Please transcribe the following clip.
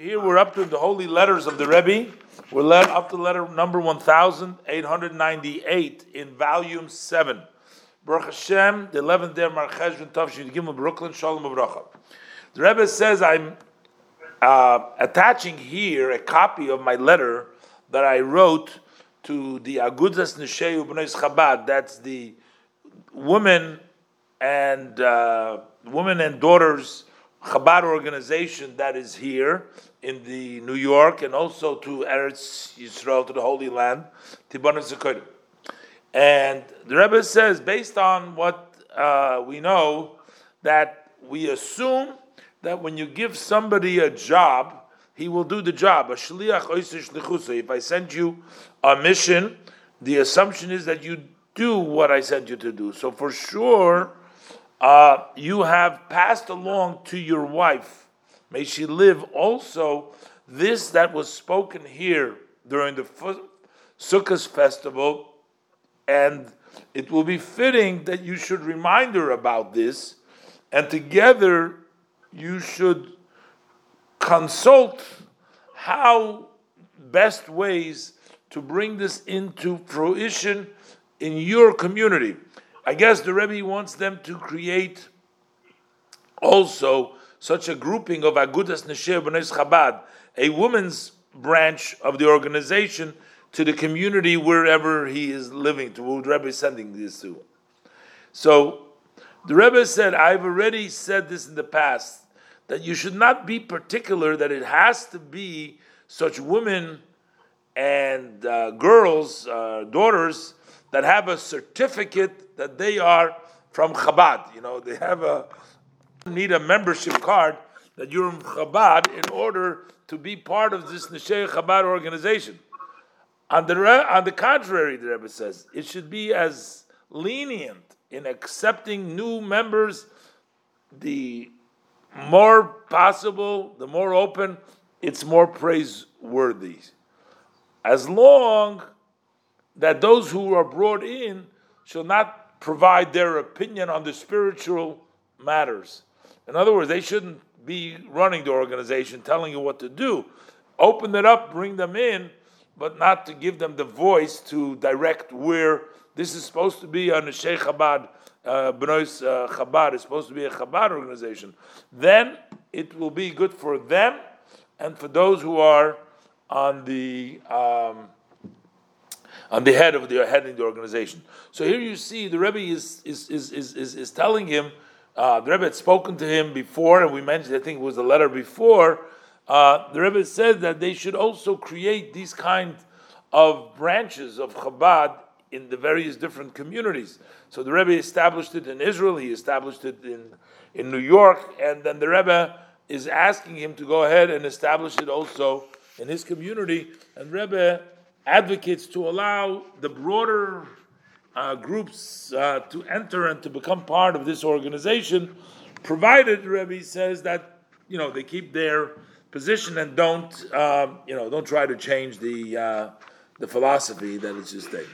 here we're up to the holy letters of the Rebbe. We're led up to letter number 1898 in volume 7. Baruch Hashem, the 11th day of Mar Cheshvan Tavshin Gimel Brooklyn, Shalom Avracha. The Rebbe says I'm uh, attaching here a copy of my letter that I wrote to the Agudas Nesheu B'nai Chabad. That's the women and uh, women and daughters Chabad organization that is here in the New York and also to Eretz Yisrael, to the Holy Land, Tibbon and And the Rebbe says, based on what uh, we know, that we assume that when you give somebody a job, he will do the job. If I send you a mission, the assumption is that you do what I sent you to do. So for sure, uh, you have passed along to your wife. May she live also this that was spoken here during the Sukkot festival, and it will be fitting that you should remind her about this, and together you should consult how best ways to bring this into fruition in your community. I guess the Rebbe wants them to create also such a grouping of Agudas Neshei B'nai Chabad, a woman's branch of the organization to the community wherever he is living, to who the Rebbe is sending this to. So the Rebbe said, I've already said this in the past, that you should not be particular that it has to be such women and uh, girls, uh, daughters, that have a certificate that they are from Chabad. You know, they have a need a membership card that you're from Chabad in order to be part of this Neshei Chabad organization. On the, on the contrary, the Rebbe says, it should be as lenient in accepting new members, the more possible, the more open, it's more praiseworthy. As long that those who are brought in shall not provide their opinion on the spiritual matters. In other words, they shouldn't be running the organization, telling you what to do. Open it up, bring them in, but not to give them the voice to direct where this is supposed to be on the Sheikh Chabad, uh, uh, Chabad, is supposed to be a Chabad organization. Then it will be good for them and for those who are on the. Um, on the head of the heading the organization. So here you see the Rebbe is is is is, is, is telling him. Uh, the Rebbe had spoken to him before, and we mentioned I think it was a letter before. Uh, the Rebbe said that they should also create these kind of branches of Chabad in the various different communities. So the Rebbe established it in Israel. He established it in in New York, and then the Rebbe is asking him to go ahead and establish it also in his community. And Rebbe advocates to allow the broader uh, groups uh, to enter and to become part of this organization, provided Rebbe says that you know they keep their position and don't um, you know don't try to change the uh, the philosophy that it's just there.